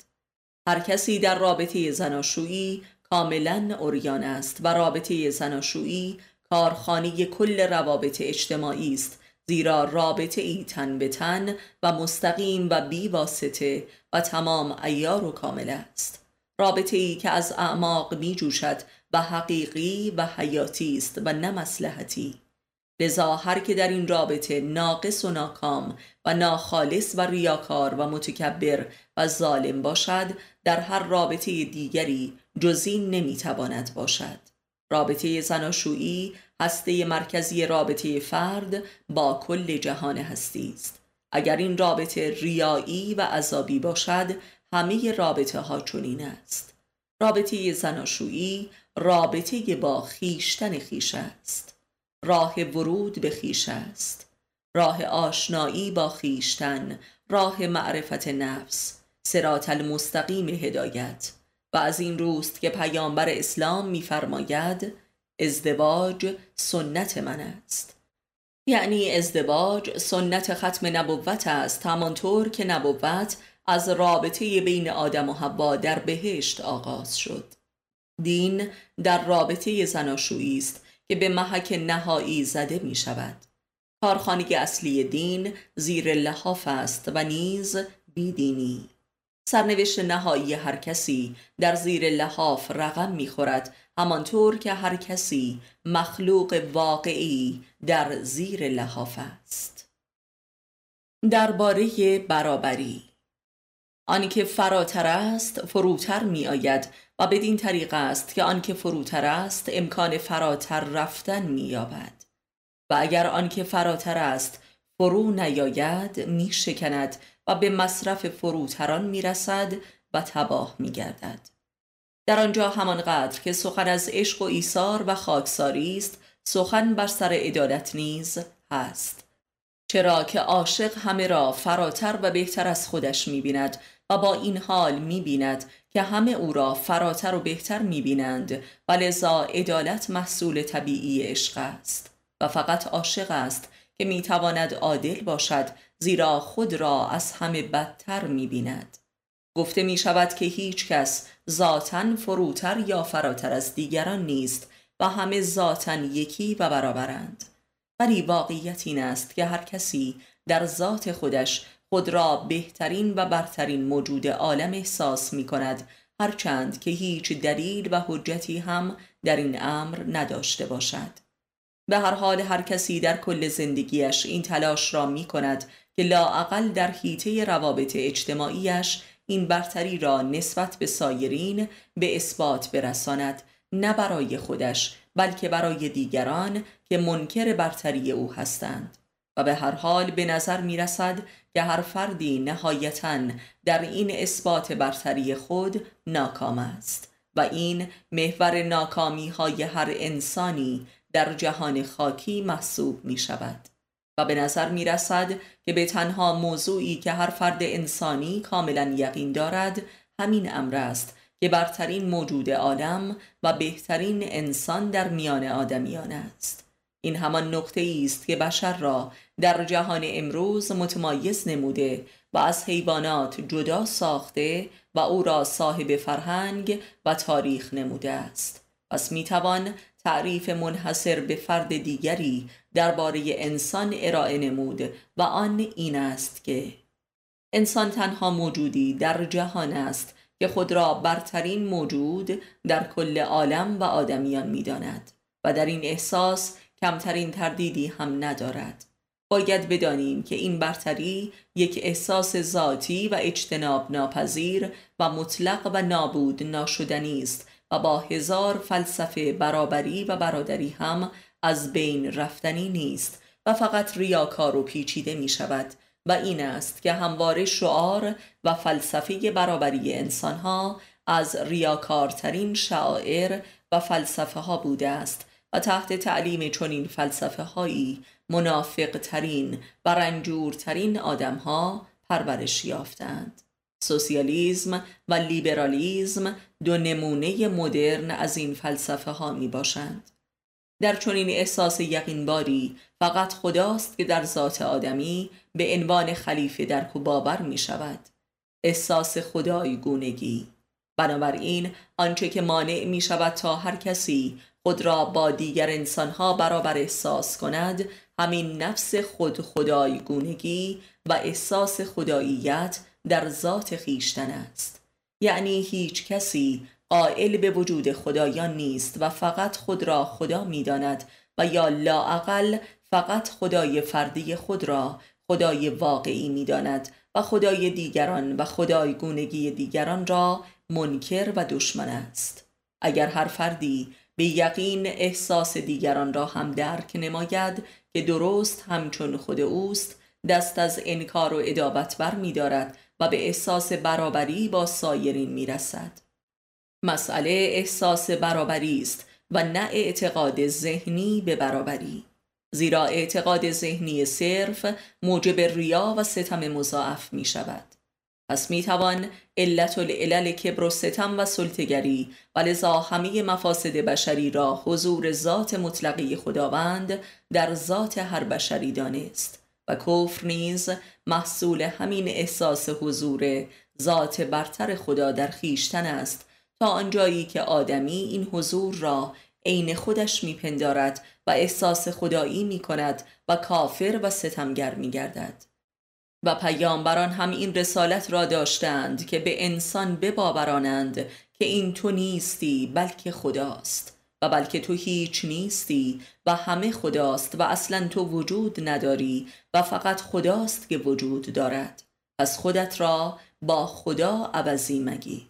هر کسی در رابطه زناشویی کاملا اوریان است و رابطه زناشویی کارخانه کل روابط اجتماعی است زیرا رابطه ای تن به تن و مستقیم و بی واسطه و تمام ایار و کامل است. رابطه ای که از اعماق می جوشد و حقیقی و حیاتی است و نه مسلحتی لذا هر که در این رابطه ناقص و ناکام و ناخالص و ریاکار و متکبر و ظالم باشد در هر رابطه دیگری جزین نمی‌تواند باشد. رابطه زناشویی هسته مرکزی رابطه فرد با کل جهان هستی است. اگر این رابطه ریایی و عذابی باشد همه رابطه ها چنین است. رابطه زناشویی رابطه با خیشتن خیش است. راه ورود به خیش است. راه آشنایی با خیشتن راه معرفت نفس سرات المستقیم هدایت و از این روست که پیامبر اسلام میفرماید ازدواج سنت من است. یعنی ازدواج سنت ختم نبوت است همانطور که نبوت از رابطه بین آدم و حوا در بهشت آغاز شد. دین در رابطه زناشویی است که به محک نهایی زده می شود کارخانه اصلی دین زیر لحاف است و نیز بیدینی. سرنوشت نهایی هر کسی در زیر لحاف رقم می‌خورد همانطور که هر کسی مخلوق واقعی در زیر لحاف است. درباره برابری آنکه فراتر است فروتر می آید و بدین طریق است که آنکه فروتر است امکان فراتر رفتن می یابد و اگر آنکه فراتر است فرو نیاید می شکند و به مصرف فروتران می رسد و تباه می گردد. در آنجا همانقدر که سخن از عشق و ایثار و خاکساری است سخن بر سر عدالت نیز هست چرا که عاشق همه را فراتر و بهتر از خودش می بیند و با این حال می بیند که همه او را فراتر و بهتر می بینند و لذا عدالت محصول طبیعی عشق است و فقط عاشق است که می تواند عادل باشد زیرا خود را از همه بدتر می بیند گفته می شود که هیچ کس ذاتا فروتر یا فراتر از دیگران نیست و همه ذاتا یکی و برابرند. ولی واقعیت این است که هر کسی در ذات خودش خود را بهترین و برترین موجود عالم احساس می کند هرچند که هیچ دلیل و حجتی هم در این امر نداشته باشد. به هر حال هر کسی در کل زندگیش این تلاش را می کند که لاعقل در حیطه روابط اجتماعیش این برتری را نسبت به سایرین به اثبات برساند نه برای خودش بلکه برای دیگران که منکر برتری او هستند. و به هر حال به نظر می رسد که هر فردی نهایتا در این اثبات برتری خود ناکام است و این محور ناکامی های هر انسانی در جهان خاکی محسوب می شود و به نظر می رسد که به تنها موضوعی که هر فرد انسانی کاملا یقین دارد همین امر است که برترین موجود عالم و بهترین انسان در میان آدمیان است. این همان نقطه است که بشر را در جهان امروز متمایز نموده و از حیوانات جدا ساخته و او را صاحب فرهنگ و تاریخ نموده است. پس می‌توان تعریف منحصر به فرد دیگری درباره انسان ارائه نمود و آن این است که انسان تنها موجودی در جهان است که خود را برترین موجود در کل عالم و آدمیان می‌داند و در این احساس کمترین تردیدی هم ندارد. باید بدانیم که این برتری یک احساس ذاتی و اجتناب ناپذیر و مطلق و نابود ناشدنی است و با هزار فلسفه برابری و برادری هم از بین رفتنی نیست و فقط ریاکار و پیچیده می شود و این است که همواره شعار و فلسفه برابری انسانها از ریاکارترین شعائر و فلسفه ها بوده است و تحت تعلیم چنین فلسفه هایی منافق ترین و رنجور ترین آدم ها پرورش یافتند. سوسیالیزم و لیبرالیزم دو نمونه مدرن از این فلسفه ها می باشند. در چنین احساس یقینباری فقط خداست که در ذات آدمی به عنوان خلیفه در باور می شود. احساس خدای گونگی بنابراین آنچه که مانع می شود تا هر کسی خود را با دیگر انسانها برابر احساس کند همین نفس خود خدای گونگی و احساس خداییت در ذات خیشتن است یعنی هیچ کسی قائل به وجود خدایان نیست و فقط خود را خدا می داند و یا لاعقل فقط خدای فردی خود را خدای واقعی می داند و خدای دیگران و خدای گونگی دیگران را منکر و دشمن است. اگر هر فردی به یقین احساس دیگران را هم درک نماید که درست همچون خود اوست دست از انکار و ادابت بر می دارد و به احساس برابری با سایرین می رسد. مسئله احساس برابری است و نه اعتقاد ذهنی به برابری زیرا اعتقاد ذهنی صرف موجب ریا و ستم مضاعف می شود پس می توان علت العلل کبر و ستم و سلطگری و لذا همه مفاسد بشری را حضور ذات مطلقی خداوند در ذات هر بشری دانست و کفر نیز محصول همین احساس حضور ذات برتر خدا در خیشتن است تا آنجایی که آدمی این حضور را عین خودش میپندارد و احساس خدایی می کند و کافر و ستمگر می گردد. و پیامبران هم این رسالت را داشتند که به انسان بباورانند که این تو نیستی بلکه خداست و بلکه تو هیچ نیستی و همه خداست و اصلا تو وجود نداری و فقط خداست که وجود دارد. پس خودت را با خدا عوضی مگیر.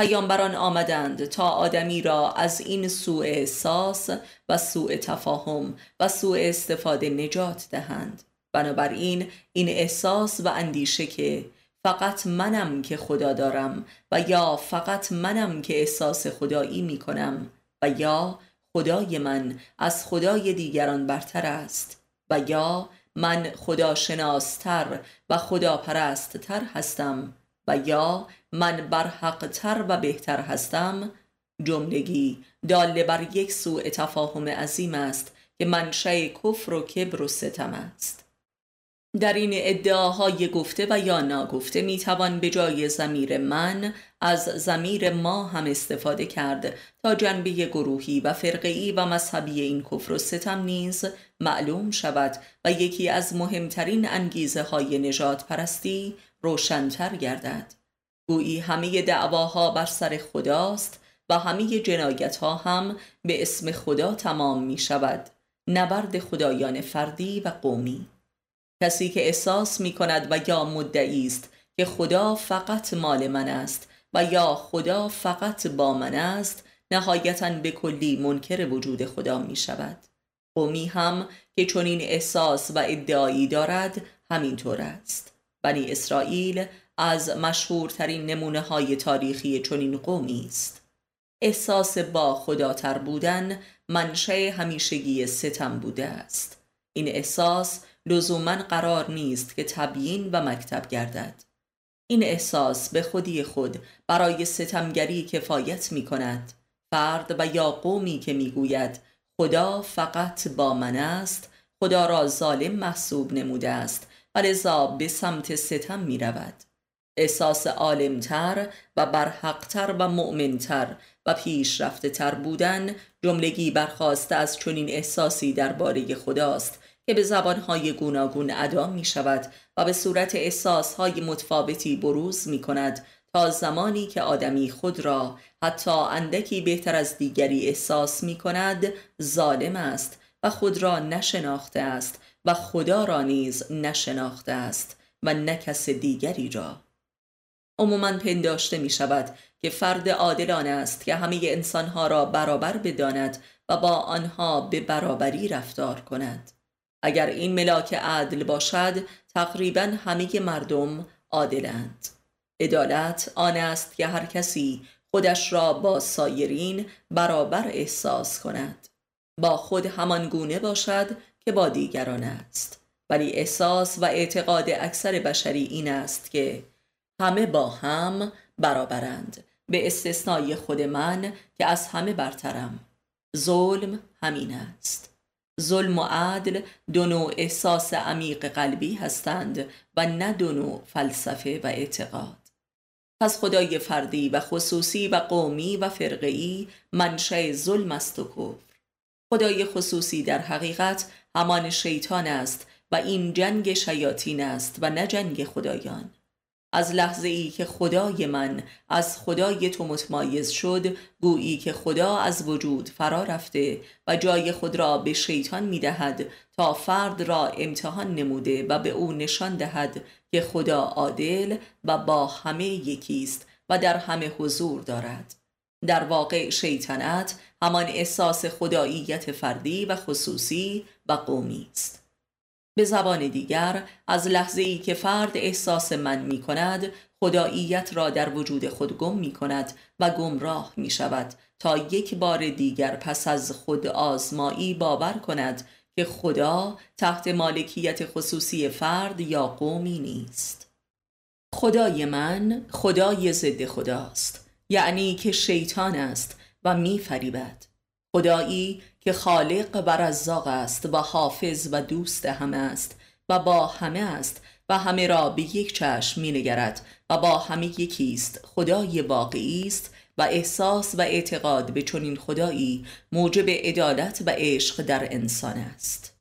پیامبران آمدند تا آدمی را از این سوء احساس و سوء تفاهم و سوء استفاده نجات دهند. بنابراین این احساس و اندیشه که فقط منم که خدا دارم و یا فقط منم که احساس خدایی می کنم و یا خدای من از خدای دیگران برتر است و یا من خدا شناستر و خدا پرستتر هستم و یا من بر تر و بهتر هستم جملگی داله بر یک سوء تفاهم عظیم است که منشأ کفر و کبر و ستم است. در این ادعاهای گفته و یا ناگفته می‌توان به جای زمیر من از زمیر ما هم استفاده کرد تا جنبه گروهی و فرقی و مذهبی این کفر و ستم نیز معلوم شود و یکی از مهمترین انگیزه های نجات پرستی روشنتر گردد. گویی همه دعواها بر سر خداست و همه جنایت ها هم به اسم خدا تمام می شود نبرد خدایان فردی و قومی. کسی که احساس می کند و یا مدعی است که خدا فقط مال من است و یا خدا فقط با من است نهایتا به کلی منکر وجود خدا می شود قومی هم که چنین احساس و ادعایی دارد همینطور است. بنی اسرائیل از مشهورترین نمونه های تاریخی چنین قومی است. احساس با خداتر بودن منشه همیشگی ستم بوده است. این احساس لزوما قرار نیست که تبیین و مکتب گردد. این احساس به خودی خود برای ستمگری کفایت می کند فرد و یا قومی که می گوید خدا فقط با من است خدا را ظالم محسوب نموده است و لذا به سمت ستم می رود احساس عالمتر و برحقتر و مؤمنتر و پیشرفته تر بودن جملگی برخواسته از چنین احساسی درباره خداست که به زبانهای گوناگون ادا می شود و به صورت احساسهای متفاوتی بروز می کند تا زمانی که آدمی خود را حتی اندکی بهتر از دیگری احساس می کند ظالم است و خود را نشناخته است و خدا را نیز نشناخته است و نه کس دیگری را. عموما پنداشته می شود که فرد عادلان است که همه انسانها را برابر بداند و با آنها به برابری رفتار کند. اگر این ملاک عدل باشد تقریبا همه مردم عادلند. عدالت آن است که هر کسی خودش را با سایرین برابر احساس کند. با خود همان گونه باشد که با دیگران است. ولی احساس و اعتقاد اکثر بشری این است که همه با هم برابرند. به استثنای خود من که از همه برترم. ظلم همین است. ظلم و عدل دو نوع احساس عمیق قلبی هستند و نه دو نوع فلسفه و اعتقاد. پس خدای فردی و خصوصی و قومی و فرقی منشأ ظلم است و کفر. خدای خصوصی در حقیقت همان شیطان است و این جنگ شیاطین است و نه جنگ خدایان. از لحظه ای که خدای من از خدای تو متمایز شد گویی که خدا از وجود فرا رفته و جای خود را به شیطان می دهد تا فرد را امتحان نموده و به او نشان دهد که خدا عادل و با همه یکیست و در همه حضور دارد. در واقع شیطنت همان احساس خداییت فردی و خصوصی و قومی است. به زبان دیگر از لحظه ای که فرد احساس من می کند خداییت را در وجود خود گم می کند و گمراه می شود تا یک بار دیگر پس از خود آزمایی باور کند که خدا تحت مالکیت خصوصی فرد یا قومی نیست. خدای من خدای ضد خداست یعنی که شیطان است و می فریبد خدایی که خالق و رزاق است و حافظ و دوست همه است و با همه است و همه را به یک چشم می نگرد و با همه یکیست خدای واقعی است و احساس و اعتقاد به چنین خدایی موجب عدالت و عشق در انسان است.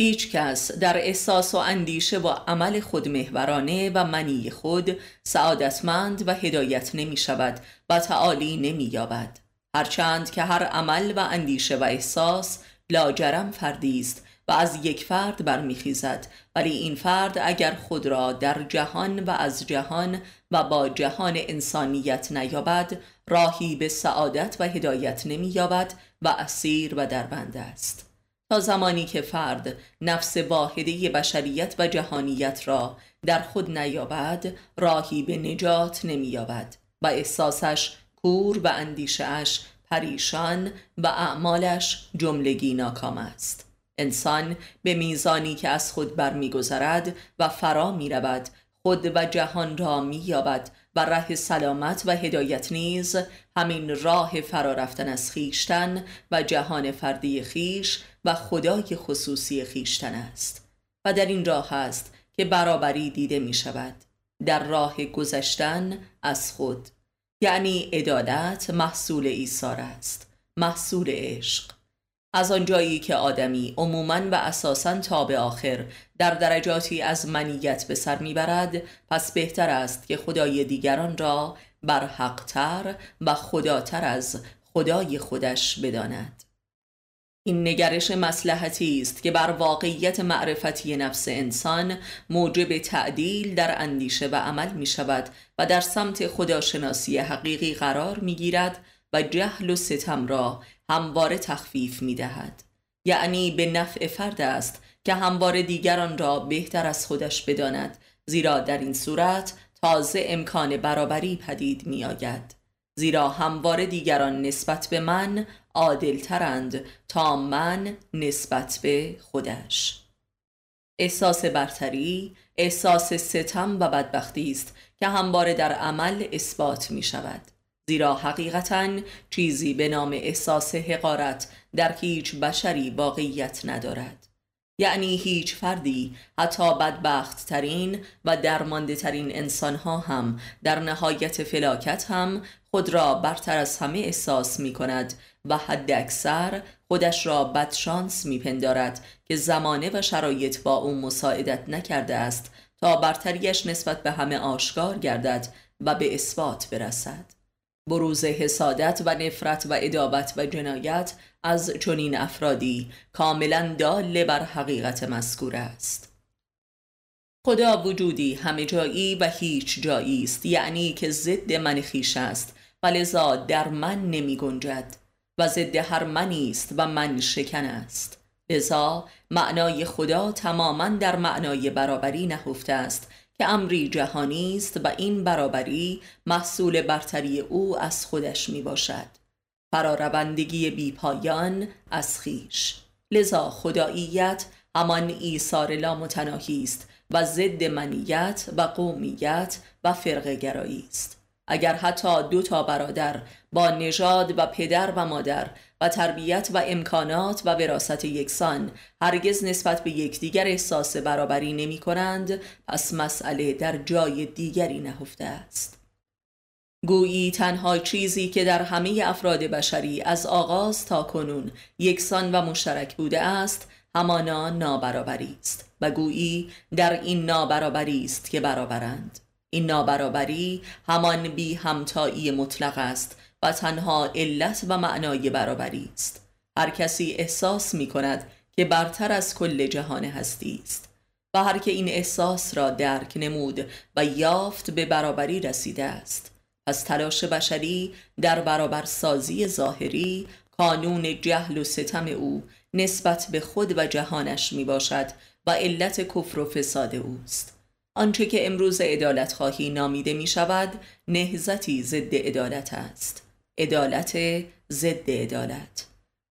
هیچ کس در احساس و اندیشه و عمل خود محورانه و منی خود سعادتمند و هدایت نمی شود و تعالی نمی یابد هرچند که هر عمل و اندیشه و احساس لاجرم فردی است و از یک فرد برمیخیزد ولی این فرد اگر خود را در جهان و از جهان و با جهان انسانیت نیابد راهی به سعادت و هدایت نمییابد و اسیر و دربند است. تا زمانی که فرد نفس واحده بشریت و جهانیت را در خود نیابد راهی به نجات نمییابد و احساسش کور و اندیشهاش پریشان و اعمالش جملگی ناکام است. انسان به میزانی که از خود برمیگذرد و فرا می رود خود و جهان را می یابد و ره سلامت و هدایت نیز همین راه فرا رفتن از خیشتن و جهان فردی خیش و خدای خصوصی خیشتن است. و در این راه است که برابری دیده می شود در راه گذشتن از خود. یعنی عدالت محصول ایثار است محصول عشق. از آنجایی که آدمی عموما و اساسا تا به آخر در درجاتی از منیت به سر می‌برد پس بهتر است که خدای دیگران را بر حقتر و خداتر از خدای خودش بداند. این نگرش مسلحتی است که بر واقعیت معرفتی نفس انسان موجب تعدیل در اندیشه و عمل می شود و در سمت خداشناسی حقیقی قرار می گیرد و جهل و ستم را همواره تخفیف می دهد. یعنی به نفع فرد است که همواره دیگران را بهتر از خودش بداند زیرا در این صورت تازه امکان برابری پدید می آید. زیرا همواره دیگران نسبت به من عادلترند تا من نسبت به خودش. احساس برتری احساس ستم و بدبختی است که همواره در عمل اثبات می شود. زیرا حقیقتا چیزی به نام احساس حقارت در هیچ بشری واقعیت ندارد. یعنی هیچ فردی حتی بدبخت ترین و درمانده ترین انسان ها هم. در نهایت فلاکت هم خود را برتر از همه احساس می کند و حد اکثر خودش را بدشانس میپندارد که زمانه و شرایط با او مساعدت نکرده است تا برتریش نسبت به همه آشکار گردد و به اثبات برسد. بروز حسادت و نفرت و ادابت و جنایت از چنین افرادی کاملا دال بر حقیقت مذکور است. خدا وجودی همه جایی و هیچ جایی است یعنی که ضد من خیش است و لذا در من نمی گنجد و ضد هر منی است و من شکن است. لذا معنای خدا تماما در معنای برابری نهفته است که امری جهانی است و این برابری محصول برتری او از خودش می باشد. فراربندگی بی پایان از خیش لذا خداییت همان ایثار لامتناهی است و ضد منیت و قومیت و فرق گرایی است. اگر حتی دو تا برادر با نژاد و پدر و مادر و تربیت و امکانات و وراست یکسان هرگز نسبت به یکدیگر احساس برابری نمی کنند پس مسئله در جای دیگری نهفته است. گویی تنها چیزی که در همه افراد بشری از آغاز تا کنون یکسان و مشترک بوده است همانا نابرابری است. و گویی در این نابرابری است که برابرند. این نابرابری همان بی همتایی مطلق است و تنها علت و معنای برابری است. هر کسی احساس می کند که برتر از کل جهان هستی است. و هر که این احساس را درک نمود و یافت به برابری رسیده است. پس تلاش بشری در برابر سازی ظاهری کانون جهل و ستم او نسبت به خود و جهانش می باشد و علت کفر و فساد اوست. آنچه که امروز عدالت خواهی نامیده می شود نهزتی ضد عدالت است. عدالت ضد عدالت.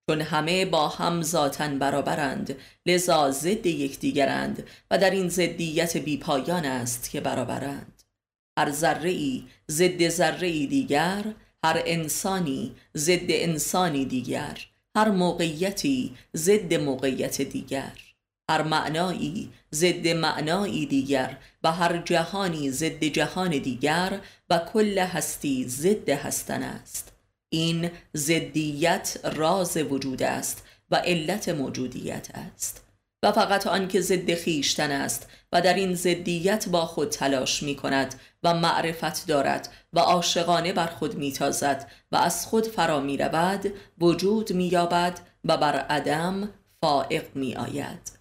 چون همه با هم ذاتن برابرند لذا ضد یکدیگرند و در این ضدیت بیپایان است که برابرند. هر ذره ای ضد ذره ای دیگر هر انسانی ضد انسانی دیگر هر موقعیتی ضد موقعیت دیگر هر معنایی ضد معنایی دیگر و هر جهانی ضد جهان دیگر و کل هستی ضد هستن است. این ضدیت راز وجود است و علت موجودیت است. و فقط آنکه ضد خیشتن است و در این ضدیت با خود تلاش می کند و معرفت دارد و عاشقانه بر خود می تازد و از خود فرا می رود وجود می یابد و بر عدم فائق می آید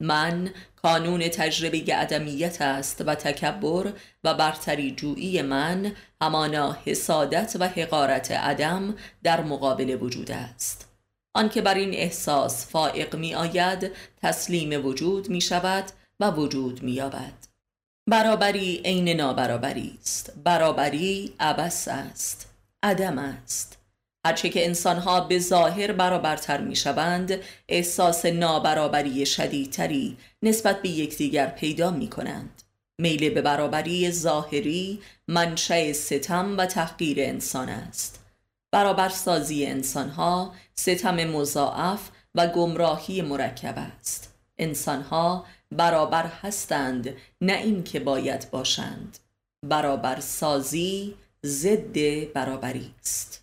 من کانون تجربه عدمیت است و تکبر و برتری جویی من همانا حسادت و حقارت عدم در مقابل وجود است. آنکه بر این احساس فائق می آید تسلیم وجود می شود و وجود می یابد برابری عین نابرابری است. برابری عبس است. عدم است. هرچه که انسانها به ظاهر برابرتر می شوند احساس نابرابری شدیدتری نسبت به یکدیگر پیدا می کنند میل به برابری ظاهری منشأ ستم و تحقیر انسان است. برابرسازی انسانها ستم مضاعف و گمراهی مرکب است. انسانها برابر هستند نه اینکه باید باشند. برابر سازی ضد برابری است.